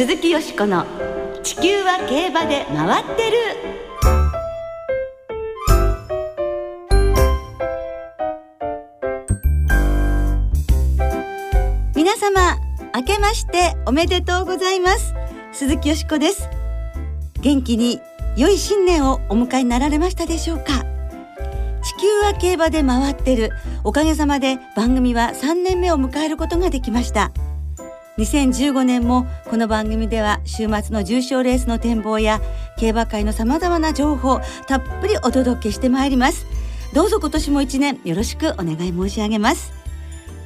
鈴木よしこの「地球は競馬で回ってる」皆様明けましておめでとうございます。鈴木よしこです。元気に良い新年をお迎えになられましたでしょうか。地球は競馬で回ってる。おかげさまで番組は3年目を迎えることができました。2015年もこの番組では週末の重賞レースの展望や競馬界のさまざまな情報たっぷりお届けしてまいります。どうぞ今年も一年よろしくお願い申し上げます。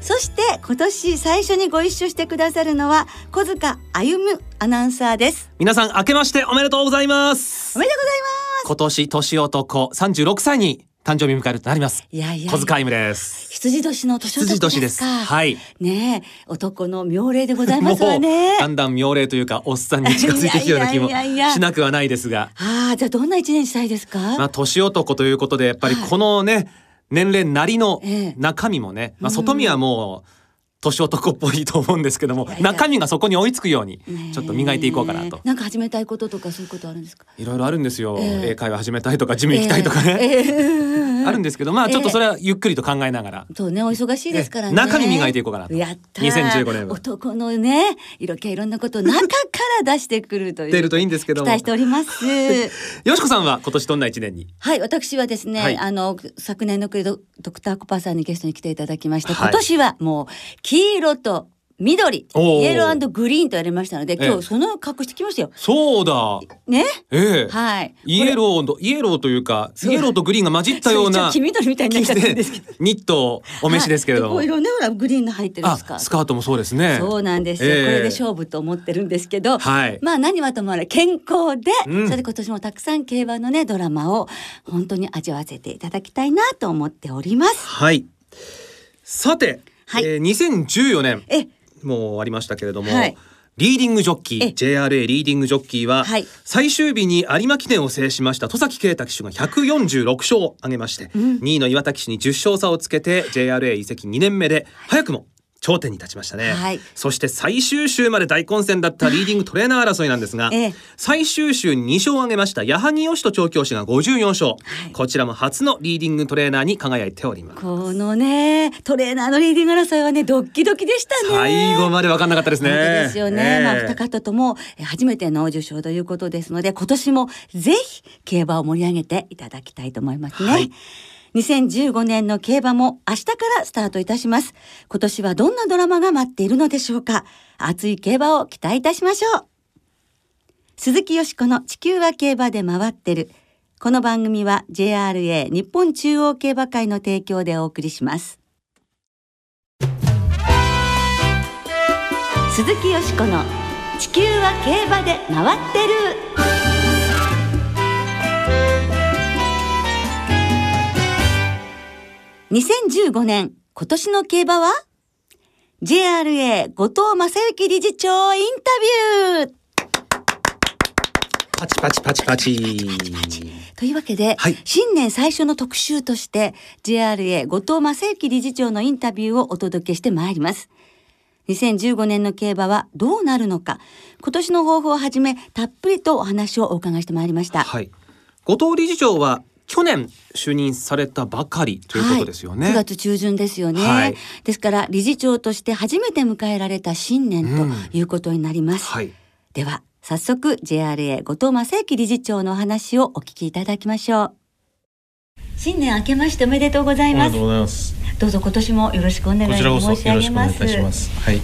そして今年最初にご一緒してくださるのは小塚歩アナウンサーです。皆さん明けましておめでとうございます。おめでとうございます。今年年男36歳に誕生日迎えるとなります。いやいや小塚歩です。羊年の年男羊ですか？年です。はい。ねえ男の妙齢でございますわね。だんだん妙齢というかおっさんに近づいてきてるような気もしなくはないですが。ああじゃあどんな一年したいですか、まあ年男ということでやっぱりこのね、年齢なりのええ。中身もね、まあうん外見はもう年男っぽいと思うんですけども中身がそこに追いつくようにちょっと磨いていこうかなと。なんか始めたいこととかそういうことあるんですか？いろいろあるんですよ、ええ。英会話始めたいとかジム行きたいとかね、ええ。ええあるんですけどまあちょっとそれはゆっくりと考えながら、そうねお忙しいですからね。中身磨いていこうかなと。やった2015年は。男のね色気いろんなことを中から出してくるという。出るといいんですけども。期待しております。よしこさんは今年どんな一年に？はい私はですね、はい。あの昨年のクレドドクターコパさんにゲストに来ていただきまして、はい。今年はもう黄色と緑イエロー。グリーンとやりましたので今え。え日その格好してきましたよ。そうだ。ね？ええ。はい。イエローとイエローというかイエローとグリーンが混じったような黄緑みたいになっちゃったんですけど。ニットお召しですけれども、はい、でこう色ねほらグリーンの入ってるあスカート。スカートもそうですね。そうなんですよ、ええ。これで勝負と思ってるんですけど、はい。まあ何はともあれ健康で、うん。それで今年もたくさん競馬のねドラマを本当に味わわせていただきたいなと思っております。はい。さて、はい。えー、2014年えもう終わりましたけれども、はい。リーディングジョッキえー JRA リーディングジョッキーは、はい。最終日に有馬記念を制しました戸崎啓太騎手が146勝を挙げまして、うん。2位の岩田騎手に10勝差をつけて JRA 移籍2年目で早くも頂点に立ちましたね、はい。そして最終週まで大混戦だったリーディングトレーナー争いなんですが、ええ。最終週に2勝を挙げました矢作義人調教師が54勝、はい。こちらも初のリーディングトレーナーに輝いております。このねトレーナーのリーディング争いはねドッキドキでしたね。最後まで分かんなかったですね。本当ですよね。ええ。まあ二方ともえー初めての受賞ということですので、今年もぜひ競馬を盛り上げていただきたいと思いますね。はい2015年の競馬も明日からスタートいたします。今年はどんなドラマが待っているのでしょうか。熱い競馬を期待いたしましょう。鈴木よしこの地球は競馬で回ってる。この番組は JRA 日本中央競馬会の提供でお送りします。鈴木よしこの地球は競馬で回ってる。2015年今年の競馬は？JRA 後藤正幸理事長インタビューパチパチパチパチというわけで、はい新年最初の特集として JRA 後藤正幸理事長のインタビューをお届けしてまいります。2015年の競馬はどうなるのか、今年の抱負をはじめたっぷりとお話をお伺いしてまいりました。はい。後藤理事長は去年就任されたばかりということですよね。はい、9月中旬ですよね、はいですから理事長として初めて迎えられた新年ということになります。はい。では早速 JRA 後藤正幸理事長のお話をお聞きいただきましょう。新年明けましておめでとうございますありがとう。ございます。どうぞ今年もよろしくお願いこちらこそ申しよろしくお願い上げます。いたします。はい。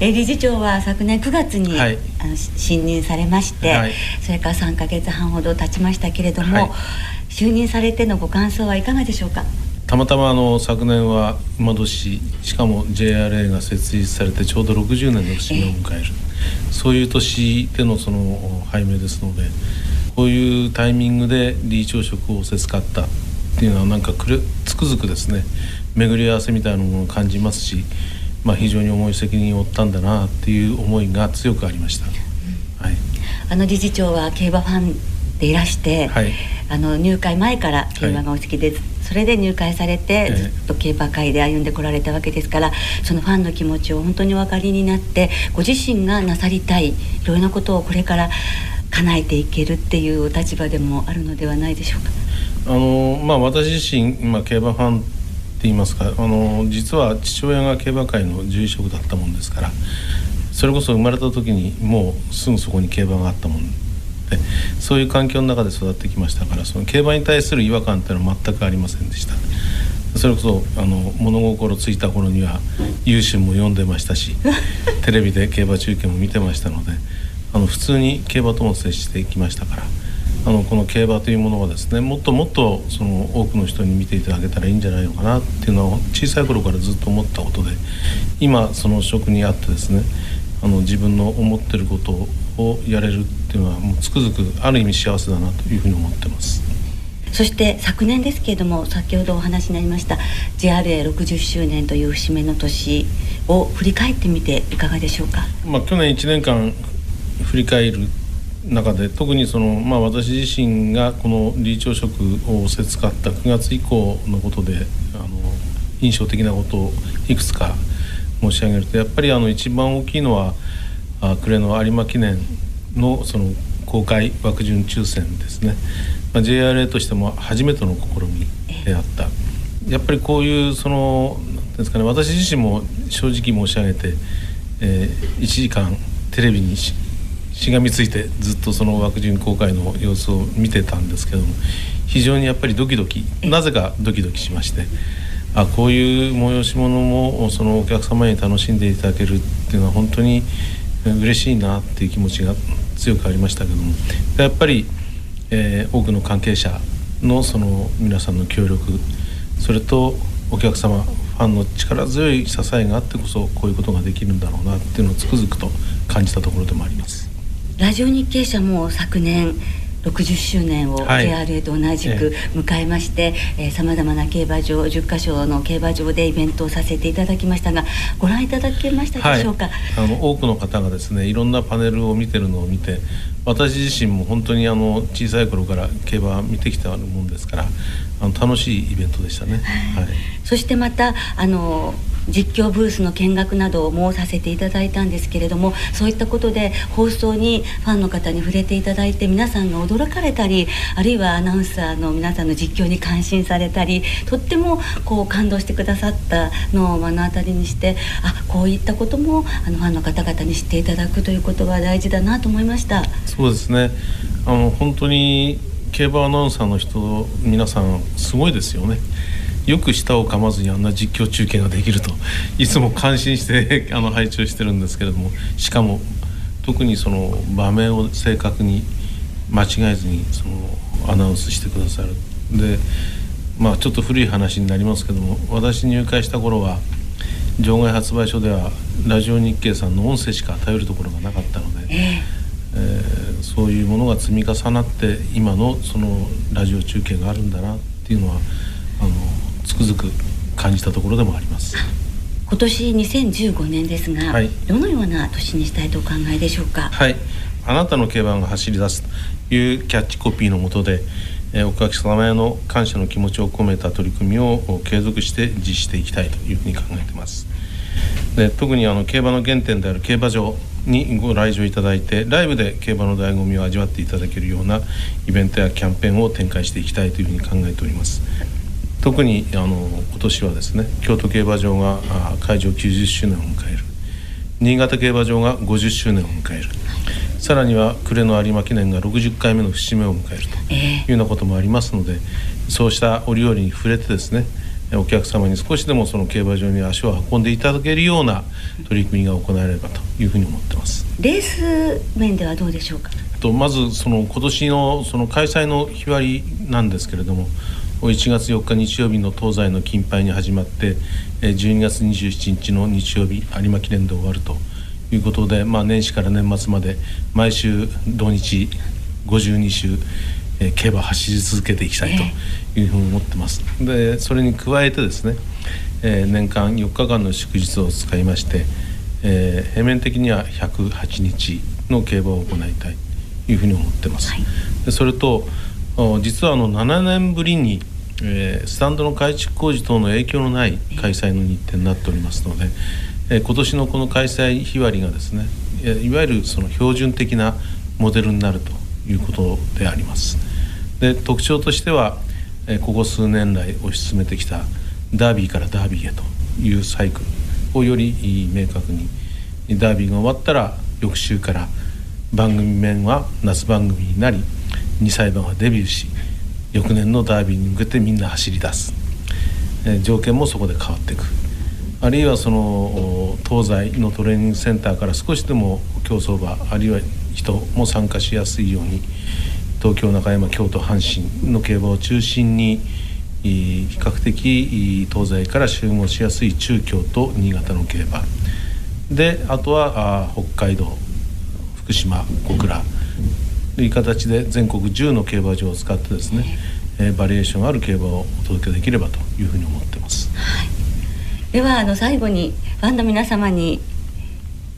えー理事長は昨年9月に、はいあのし新任されまして、はいそれから3ヶ月半ほど経ちましたけれども、はい就任されてのご感想はいかがでしょうか？たまたまあの昨年は馬年しかも JRA が設立されてちょうど60年の節目を迎える、そういう年でのその拝命ですのでこういうタイミングで理事長職を仰せつかったっていうのはなんかくれつくづくですね巡り合わせみたいなものを感じますし、まあ、非常に重い責任を負ったんだなっていう思いが強くありました。はいあの理事長は競馬ファンでいらして、はい。あの入会前から競馬がお好きで、そそれで入会されてええ。ずっと競馬界で歩んでこられたわけですからそのファンの気持ちを本当にお分かりになってご自身がなさりたいいろいろなことをこれから叶えていけるっていうお立場でもあるのではないでしょうか。あのまあ私自身、まあ、競馬ファンって言いますかあの実は父親が競馬界の獣医職だったもんですからそれこそ生まれた時にもうすぐそこに競馬があったもんでそういう環境の中で育ってきましたからその競馬に対する違和感っていうのは全くありませんでした。それこそあの物心ついた頃には優秀も読んでましたし テレビで競馬中継も見てましたのであの普通に競馬とも接してきましたからあのこの競馬というものはですねもっともっとその多くの人に見ていただけたらいいんじゃないのかなっていうのは小さい頃からずっと思ったことで今その職にあってですねあの自分の思ってることをやれるっていうのはもうつくづくある意味幸せだなというふうに思ってます。そして昨年ですけれども先ほどお話になりました JRA60 周年という節目の年を振り返ってみていかがでしょうか？まあ、去年1年間振り返る中で特にその、まあ、私自身がこの理事長職を仰せつかった9月以降のことであの印象的なことをいくつか申し上げるとやっぱりあの一番大きいのはあ暮れの有馬記念のその公開枠順抽選ですね、まあ、JRA としても初めての試みであった。やっぱりこういうそのですかね私自身も正直申し上げて、えー、1時間テレビにししがみついてずっとその枠順公開の様子を見てたんですけども非常にやっぱりドキドキなぜかドキドキしましてあこういう催し物もそのお客様に楽しんでいただけるっていうのは本当にえー嬉しいなっていう気持ちが強くありましたけどもやっぱり、えー多くの関係者のその皆さんの協力それとお客様ファンの力強い支えがあってこそこういうことができるんだろうなっていうのをつくづくと感じたところでもあります。ラジオ日経社も昨年60周年をはい。JRA と同じく迎えましてさまざまな競馬場10カ所の競馬場でイベントをさせていただきましたがご覧いただけましたでしょうか、あの多くの方がですねいろんなパネルを見てるのを見て私自身も本当にあの小さい頃から競馬見てきたもんですからあの楽しいイベントでしたね。はいそしてまたあの実況ブースの見学などもさせていただいたんですけれどもそういったことで放送にファンの方に触れていただいて皆さんが驚かれたりあるいはアナウンサーの皆さんの実況に感心されたりとってもこう感動してくださったのを目の当たりにしてあこういったこともあのファンの方々に知っていただくということは大事だなと思いました。そうですね。あの本当に競馬アナウンサーの人皆さんすごいですよね。よく舌を噛まずにあんな実況中継ができるといつも感心して あの拝聴してるんですけれども。しかも特にその場面を正確に間違えずにそのアナウンスしてくださる。でまあちょっと古い話になりますけども私入会した頃は場外発売所ではラジオ日経さんの音声しか頼るところがなかったので。そういうものが積み重なって今のそのラジオ中継があるんだなっていうのはあのつくづく感じたところでもあります。今年2015年ですが、はいどのような年にしたいとお考えでしょうか？はい、あなたの競馬が走り出すというキャッチコピーのもとで、えーお客様への感謝の気持ちを込めた取り組みをお継続して実施していきたいというふうに考えています。で特にあの競馬の原点である競馬場にご来場いただいてライブで競馬の醍醐味を味わっていただけるようなイベントやキャンペーンを展開していきたいというふうに考えております。特にあの今年はですね京都競馬場があ開場90周年を迎える。新潟競馬場が50周年を迎える。さらには暮れの有馬記念が60回目の節目を迎えるというようなこともありますのでそうした折々に触れてですねお客様に少しでもその競馬場に足を運んでいただけるような取り組みが行われればというふうに思ってます。レース面ではどうでしょうか？とまずその今年のその開催の日割りなんですけれども1月4日日曜日の東西の金杯に始まってえー12月27日の日曜日有馬記念で終わるということで、まあ、年始から年末まで毎週土日52週、えー競馬走り続けていきたいというふうに思ってます。でそれに加えてですね、えー年間4日間の祝日を使いまして、えー平面的には108日の競馬を行いたいというふうに思ってます。はいでそれとお実はあの7年ぶりにえー、スタンドの改築工事等の影響のない開催の日程になっておりますので、えー、今年のこの開催日割りがですねいわゆるその標準的なモデルになるということであります。で特徴としては、ここ数年来推し進めてきたダービーからダービーへというサイクルをより明確にダービーが終わったら翌週から番組面は夏番組になり2歳馬はデビューし翌年のダービーに向けてみんな走り出す、え、条件もそこで変わっていく。あるいはその東西のトレーニングセンターから少しでも競走馬あるいは人も参加しやすいように東京中山京都阪神の競馬を中心に比較的東西から集合しやすい中京と新潟の競馬であとは北海道福島小倉という形で全国10の競馬場を使ってですね、えー、バリエーションある競馬をお届けできればというふうに思ってます。はい、ではあの最後にファンの皆様に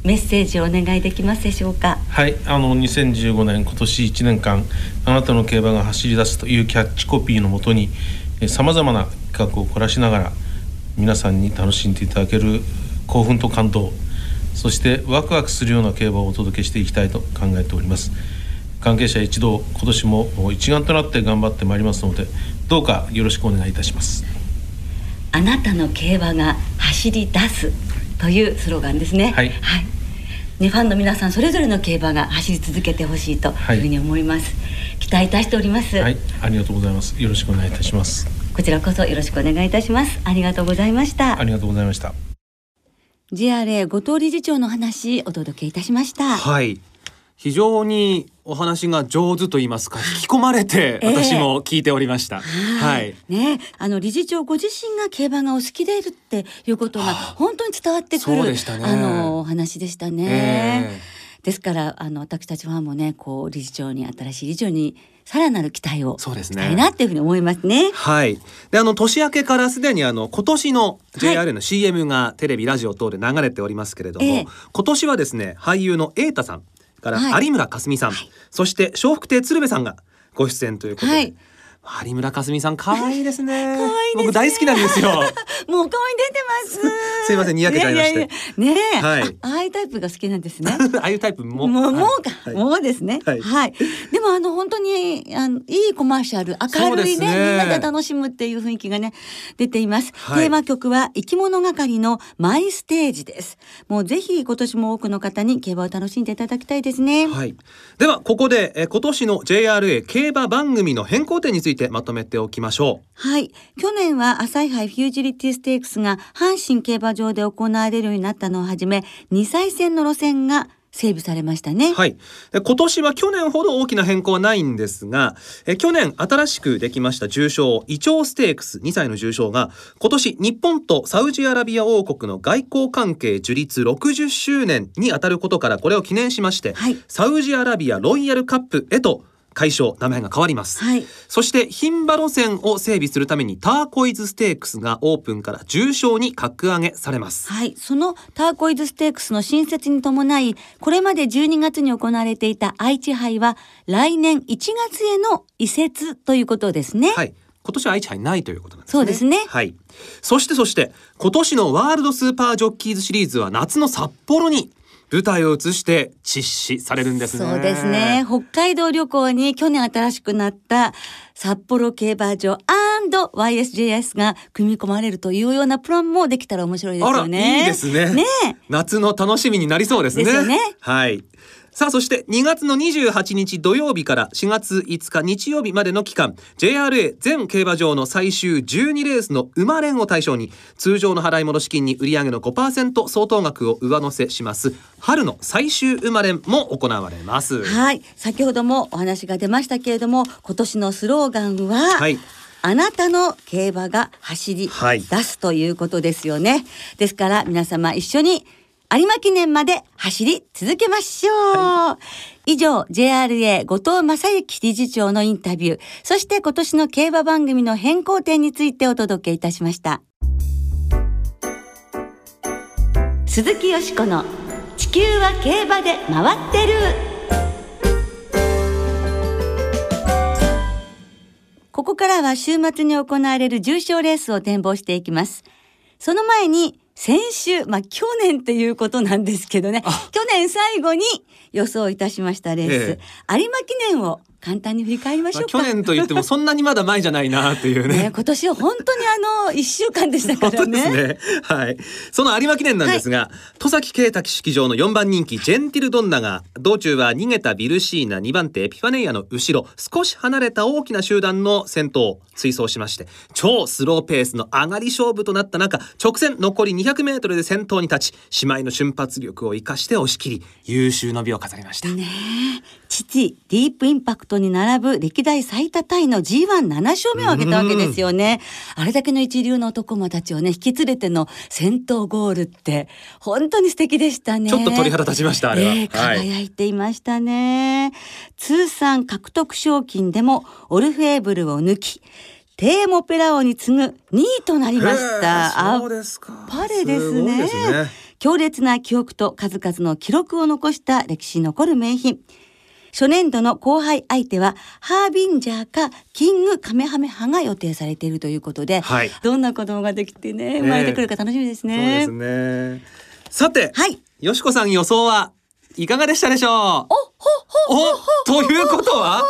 メッセージをお願いできますでしょうか？はい、あの2015年今年1年間あなたの競馬が走り出すというキャッチコピーのもとにさまざまな企画を凝らしながら皆さんに楽しんでいただける興奮と感動そしてワクワクするような競馬をお届けしていきたいと考えております。関係者一同今年も一丸となって頑張ってまいりますのでどうかよろしくお願いいたします。あなたの競馬が走り出すというスローガンですね。はい、はいね、ファンの皆さんそれぞれの競馬が走り続けてほしいというふうに思います、はい。期待いたしております。はい。ありがとうございます。よろしくお願いいたします。こちらこそよろしくお願いいたします。ありがとうございました。ありがとうございました。JRA 後藤理事長の話お届けいたしました。はい非常にお話が上手と言いますか引き込まれて私も聞いておりました。えー、はい。ね、あの理事長ご自身が競馬がお好きでいるっていうことが本当に伝わってくる、ね、あのお話でしたね。えーですからあの私たちファンもねこう理事長に新しい理事長にさらなる期待をしたいなっていうふうに思いますね。はい。であの年明けからすでにあの今年の JRA の CM がテレビ、ラジオ等で流れておりますけれども、えー、今年はですね俳優の瑛太さんから有村架純さん、はい、そして笑福亭鶴瓶さんがご出演ということで。はい有村架純さん可愛いですね。僕大好きなんですよ。もう顔に出てます。すいません、にやけちゃいまして。ねはい。ああいうタイプが好きなんですね。ああいうタイプも。もう、もうか、もうですね。はい。でも、あの、本当に、あの、いいコマーシャル、明るいね、みんなで楽しむっていう雰囲気がね、出ています。テーマ曲は、生き物係のマイステージです。もうぜひ、今年も多くの方に競馬を楽しんでいただきたいですね。はい。では、ここで、え今年の JRA 競馬番組の変更点についていてまとめておきましょうはい去年は朝日杯フュージリティステークスが阪神競馬場で行われるようになったのをはじめ2歳戦の路線が整備されましたね。はい。今年は去年ほど大きな変更はないんですが、え去年新しくできました重賞イチョウステークス2歳の重賞が今年日本とサウジアラビア王国の外交関係樹立60周年にあたることからこれを記念しまして、はい、サウジアラビアロイヤルカップへと解消名前が変わります、はい、そして牝馬路線を整備するためにターコイズステークスがオープンから重賞に格上げされますはいそのターコイズステークスの新設に伴いこれまで12月に行われていた愛知杯は来年1月への移設ということですねはい今年は愛知杯ないということなんですね。そうですね。はい。そしてそして今年のワールドスーパージョッキーズシリーズは夏の札幌に舞台を移して実施されるんですね。そうですね。北海道旅行に去年新しくなった札幌競馬場 &YSJS が組み込まれるというようなプランもできたら面白いですよね。いいですね。ね夏の楽しみになりそうですね。ですね。はい。さあそして2月の28日土曜日から4月5日日曜日までの期間 JRA 全競馬場の最終12レースの馬連を対象に通常の払い戻し金に売上の5%相当額を上乗せします。春の最終馬連も行われます。はい。先ほどもお話が出ましたけれども今年のスローガンは、はい。あなたの競馬が走り出すということですよね。はい、ですから皆様一緒に有馬記念まで走り続けましょう、はい、以上 JRA 後藤正幸理事長のインタビュー。そして今年の競馬番組の変更点についてお届けいたしました。鈴木よしこの地球は競馬で回ってる。ここからは週末に行われる重賞レースを展望していきます。その前に、先週、まあ去年っていうことなんですけどね、去年最後に予想いたしましたレース、え。有馬記念を簡単に振り返りましょうか。まあ去年と言ってもそんなにまだ前じゃないなっていうね。ね、今年は本当にあの、一週間でしたか本当らね。ですね。はい。その有馬記念なんですが、戸崎圭太式場の4番人気ジェンティルドンナが道中は逃げたビルシーナ2番手エピファネイアの後ろ少し離れた大きな集団の先頭を追走しまして超スローペースの上がり勝負となった中直線残り200メートルで先頭に立ち姉妹の瞬発力を生かして押し切り優秀の美を飾りました。ねえ父ディープインパクトに並ぶ歴代最多タイの G17 勝目を挙げたわけですよね。あれだけの一流の男馬たちをね引き連れての先頭ゴールって本当に素敵でしたね。ちょっと鳥肌立ちましたあれは。ええはい。輝いていましたね、通算獲得賞金でもオルフェーブルを抜きテーモペラ王に次ぐ2位となりました。へえそうですか。パレですすごいねですね。強烈な記憶と数々の記録を残した歴史に残る名品。初年度の後輩相手はハービンジャーかキングカメハメハが予定されているということで、はいどんな子供ができてね生まれてくるか楽しみですそうでね。すね。さて、はい。よしこさん予想は？いかがでしたでしょう？おおということは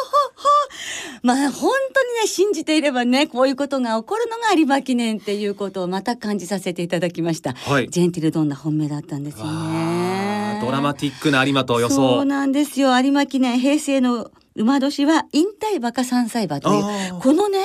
まあ本当にね信じていればねこういうことが起こるのが有馬記念っていうことをまた感じさせていただきました。はいジェンティルドンな本命だったんですよね。ドラマティックな有馬と予想そう。なんですよ有馬記念平成の馬年は引退馬か3歳馬というこのね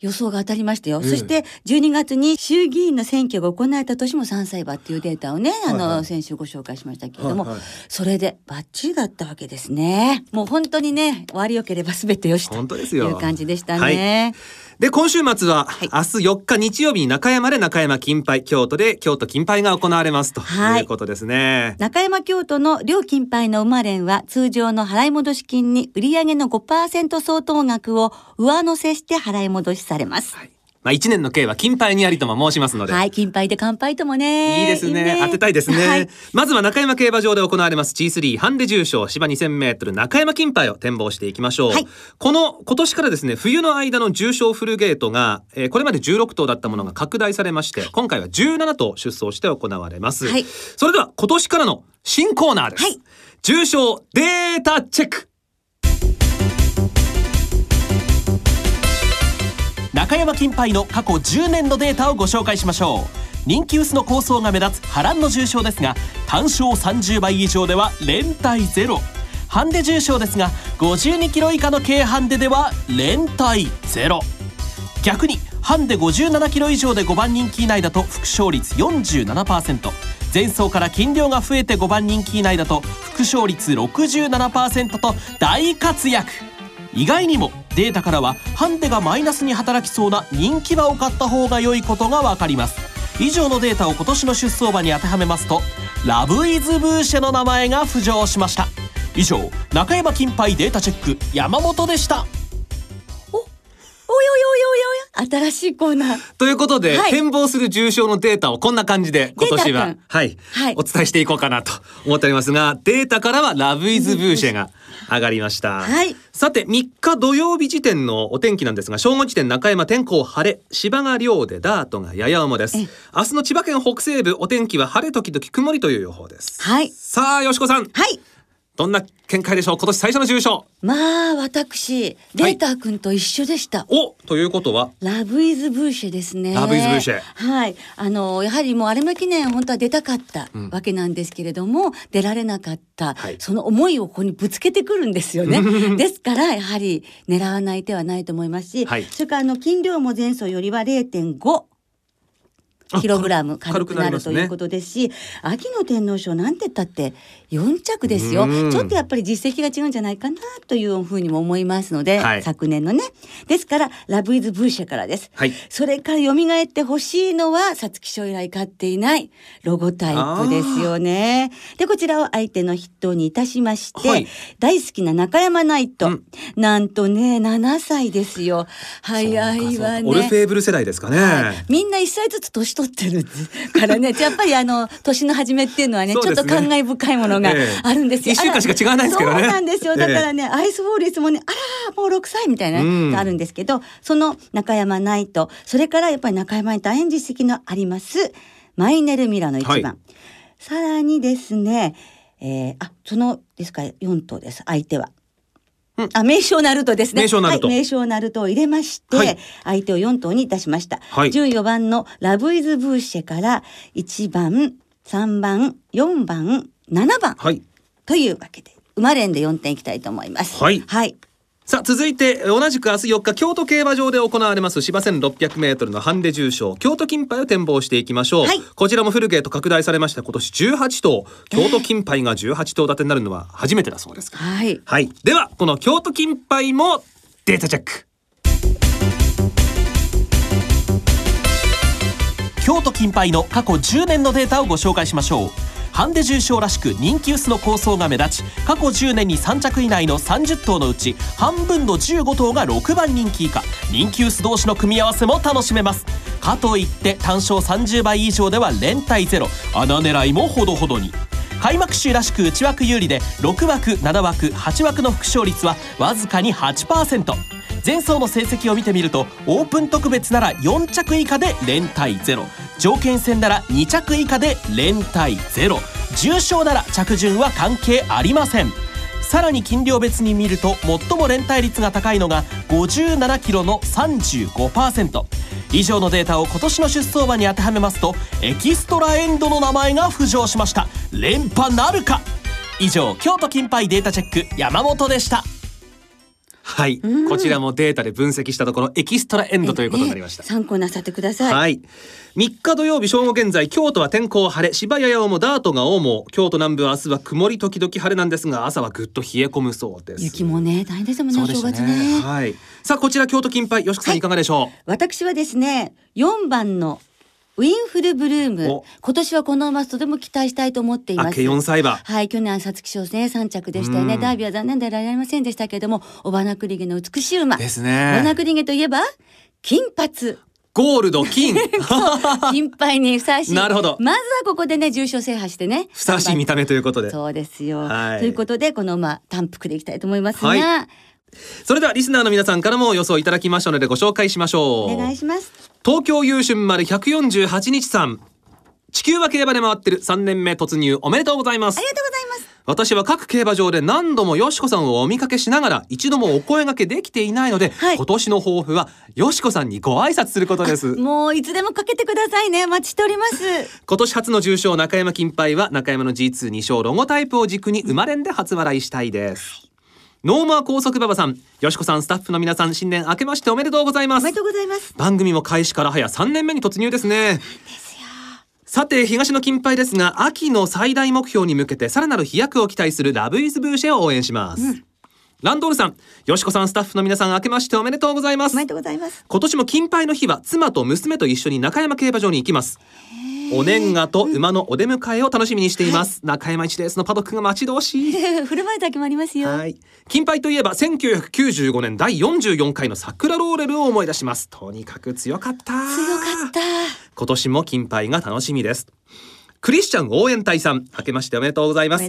予想が当たりましたよ、ええ。そして12月に衆議院の選挙が行われた年も3歳馬っていうデータをね、あはいはい。の先週ご紹介しましたけれども、はいはい。それでバッチリだったわけですねもう本当にね終わりよければ全てよしという感じでしたね、で今週末は、い明日4日日曜日に中山で中山金杯京都で京都金杯が行われますとはいいうことですね。中山京都の両金杯の馬連は通常の払い戻し金に売上の5%相当額を上乗せして払い戻しされます。はいまあ一年の計は金杯にありとも申しますので。はい、金杯で乾杯ともね。いいですね。当てたいですね、はい。まずは中山競馬場で行われます。G3 ハンデ重賞芝 2000m 中山金杯を展望していきましょう、はい。この今年からですね冬の間の重賞フルゲートが、えーこれまで16頭だったものが拡大されまして今回は17頭出走して行われます、はい。それでは今年からの新コーナーです、はい。重賞データチェック中山金杯の過去10年のデータをご紹介しましょう。人気薄の構想が目立つ波乱の重賞ですが単勝30倍以上では連帯ゼロ。ハンデ重賞ですが52キロ以下の軽ハンデでは連帯ゼロ。逆にハンデ57キロ以上で5番人気以内だと副勝率47%前走から斤量が増えて5番人気以内だと副勝率67%と大活躍。意外にもデータからはハンデがマイナスに働きそうな人気馬を買った方が良いことが分かります。以上のデータを今年の出走馬に当てはめますとラブイズブーシェの名前が浮上しました。以上中山金杯データチェック山本でした。新しいコーナー。ということで、はい展望する重賞のデータをこんな感じで今年ははい、はいお伝えしていこうかなと思っておりますが、データからはラブイズブーシェが上がりました。はいさて、3日土曜日時点のお天気なんですが、正午時点中山天候晴れ、芝が涼でダートがやや重ですええ。明日の千葉県北西部、お天気は晴れ時々曇りという予報です。はい。さあ、よしこさん、はい。どんな見解でしょう？今年最初の重賞。まあ、私、データ君と一緒でした。おということは、ラブイズブーシェですね。ラブイズブーシェはい。あの、やはりもう有馬記念本当は出たかったわけなんですけれども、出られなかった、はいその思いをここにぶつけてくるんですよね。ですから、やはり狙わない手はないと思いますし、はいそれからあの、斤量も前走よりは0.5。あキログラム軽くなるということですし、秋の天皇賞なんて言ったって4着ですよ。うん。ちょっとやっぱり実績が違うんじゃないかなというふうにも思いますので、はい。昨年のね。ですからラブイズブーシェからです、はい。それから蘇ってほしいのは皐月賞以来勝っていないロゴタイプですよね。でこちらを相手の筆頭にいたしまして、はい。大好きな中山ナイト、うん。なんとね7歳ですよ。早いわね。オルフェーブル世代ですかね。はい。みんな1歳ずつ年取ってるからね。やっぱりあの年の初めっていうのはねちょっと感慨深いものがあるんですよ。一、週間しか違わないですけどね。そうなんですよ。だからね、アイスフォールいつもねあらもう6歳みたいな、ねあるんですけどその中山ナイトそれからやっぱり中山に大変実績のありますマイネルミラの一番、はい、さらにですね、えー、あそのですか4頭です相手は。あ名称ナルトですね。名称ナルト。はい、名称ナルトを入れまして、はい、相手を4頭に出しました。はい、14番のラブイズブーシェから1番、3番、4番、7番、はい、というわけで、馬連で4点いきたいと思います。はい。はい。さあ続いて同じく明日4日京都競馬場で行われます芝 1600m のハンデ重賞。京都金杯を展望していきましょう、はい、こちらもフルゲート拡大されました。今年18頭。京都金杯が18頭立てになるのは初めてだそうですはい、はい、ではこの京都金杯もデータチェック。京都金杯の過去10年のデータをご紹介しましょうハンデ重賞らしく人気薄の構想が目立ち過去10年に3着以内の30頭のうち半分の15頭が6番人気以下。人気薄同士の組み合わせも楽しめます。かといって単勝30倍以上では連帯ゼロ。穴狙いもほどほどに。開幕週らしく内枠有利で6枠7枠8枠の副勝率はわずかに8%前走の成績を見てみるとオープン特別なら4着以下で連帯ゼロ。条件戦なら2着以下で連帯ゼロ。重賞なら着順は関係ありません。さらに斤量別に見ると最も連帯率が高いのが57キロの35%以上のデータを今年の出走馬に当てはめますとエキストラエンドの名前が浮上しました。連覇なるか？以上京都金杯データチェック山本でした。はい、こちらもデータで分析したところエキストラエンドということになりました、参考なさってください。はい。3日土曜日正午現在京都は天候晴れ芝や八尾もダートが青も京都南部は明日は曇り時々晴れなんですが朝はぐっと冷え込むそうです。雪もね大変ですもんね。お正月ね。はい。さあこちら京都金杯吉子さんい。かがでしょう、はい、私はですね4番のウィンフルブルーム。今年はこの馬とても期待したいと思っています。4歳馬はい去年は皐月賞ね3着でしたよねダービーは残念でられませんでしたけれどもオバナクリゲの美しい馬。ですね。オバナクリゲといえば金髪。ゴールド金。金杯にふさわしい。なるほど。まずはここでね重賞制覇してねふさわしい見た目ということで。そうですよ、はい、ということでこの馬単服でいきたいと思いますが、はい。それではリスナーの皆さんからも予想いただきましたのでご紹介しましょう。お願いします東京優春丸148日さん。地球は競馬で回ってる。3年目突入おめでとうございます。ありがとうございます。私は各競馬場で何度もよしこさんをお見かけしながら一度もお声掛けできていないので、はい、今年の抱負はよしこさんにご挨拶することです。もういつでもかけてくださいね。お待ちしております。今年初の重賞中山金杯は中山の G22 勝ロゴタイプを軸に生まれんで初笑いしたいです、ノーモア高速馬場さん、よしこさん、スタッフの皆さん、新年明けましておめでとうございます。おめでとうございます。番組も開始から早3年目に突入ですね。さて、東の金杯ですが、秋の最大目標に向けてさらなる飛躍を期待するラブイズブーシェを応援します。うんランドールさん、よしこさんスタッフの皆さん明けましておめでとうございます。おめでとうございます。今年も金杯の日は妻と娘と一緒に中山競馬場に行きます。お年賀と馬のお出迎えを楽しみにしています、はい、中山一レースのパドックが待ち遠しい。振る舞いだけもありますよ。はい。金杯といえば1995年第44回の桜ローレルを思い出します。とにかく強かった。強かった。今年も金杯が楽しみですクリスチャン応援隊さん、明けましておめでとうございます。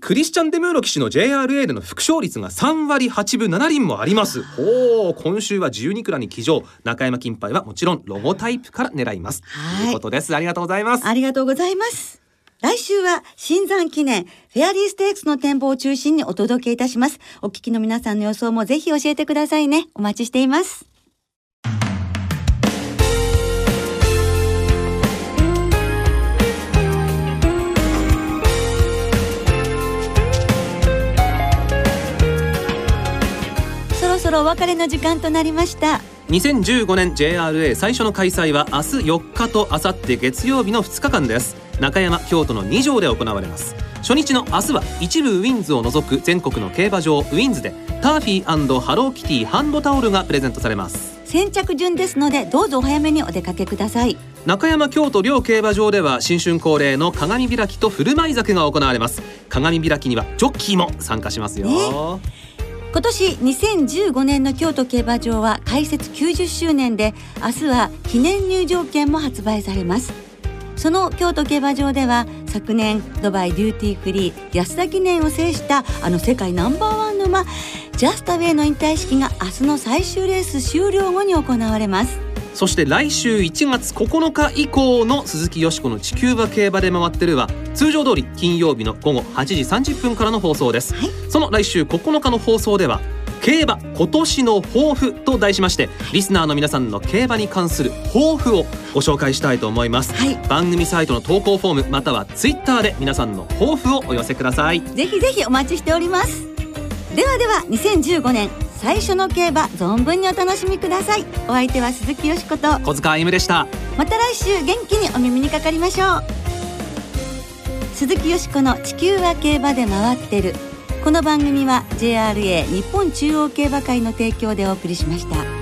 クリスチャン・デムーロ騎手の JRA での副勝率が3割8分7厘もあります。おお、今週は12クラに騎乗、中山金杯はもちろんロゴタイプから狙います。ということです。ありがとうございます。ありがとうございます。来週は新山記念フェアリーステークスの展望を中心にお届けいたします。お聞きの皆さんの予想もぜひ教えてくださいね。お待ちしています。そろお別れの時間となりました。2015年 JRA 最初の開催は明日4日と明後日月曜日の2日間です。中山京都の2条で行われます。初日の明日は一部ウィンズを除く全国の競馬場ウィンズでターフィーハローキティハンドタオルがプレゼントされます。先着順ですのでどうぞお早めにお出かけください。中山京都両競馬場では新春恒例の鏡開きと振る舞い酒が行われます。鏡開きにはジョッキーも参加しますよ、ね今年2015年の京都競馬場は開設90周年で明日は記念入場券も発売されます。その京都競馬場では昨年ドバイデューティーフリー安田記念を制したあの世界ナンバーワンの馬ジャスタウェイの引退式が明日の最終レース終了後に行われます。そして来週1月9日以降の鈴木よしこの地球馬競馬で回ってるは通常通り金曜日の午後8時30分からの放送です、はい。その来週9日の放送では競馬今年の抱負と題しましてリスナーの皆さんの競馬に関する抱負をご紹介したいと思います、はい。番組サイトの投稿フォームまたはツイッターで皆さんの抱負をお寄せください。ぜひぜひお待ちしております。ではでは2015年最初の競馬存分にお楽しみください。お相手は鈴木よしこと。小塚歩夢でした。また来週元気にお耳にかかりましょう。鈴木よしこの地球は競馬で回ってる。この番組は JRA 日本中央競馬会の提供でお送りしました。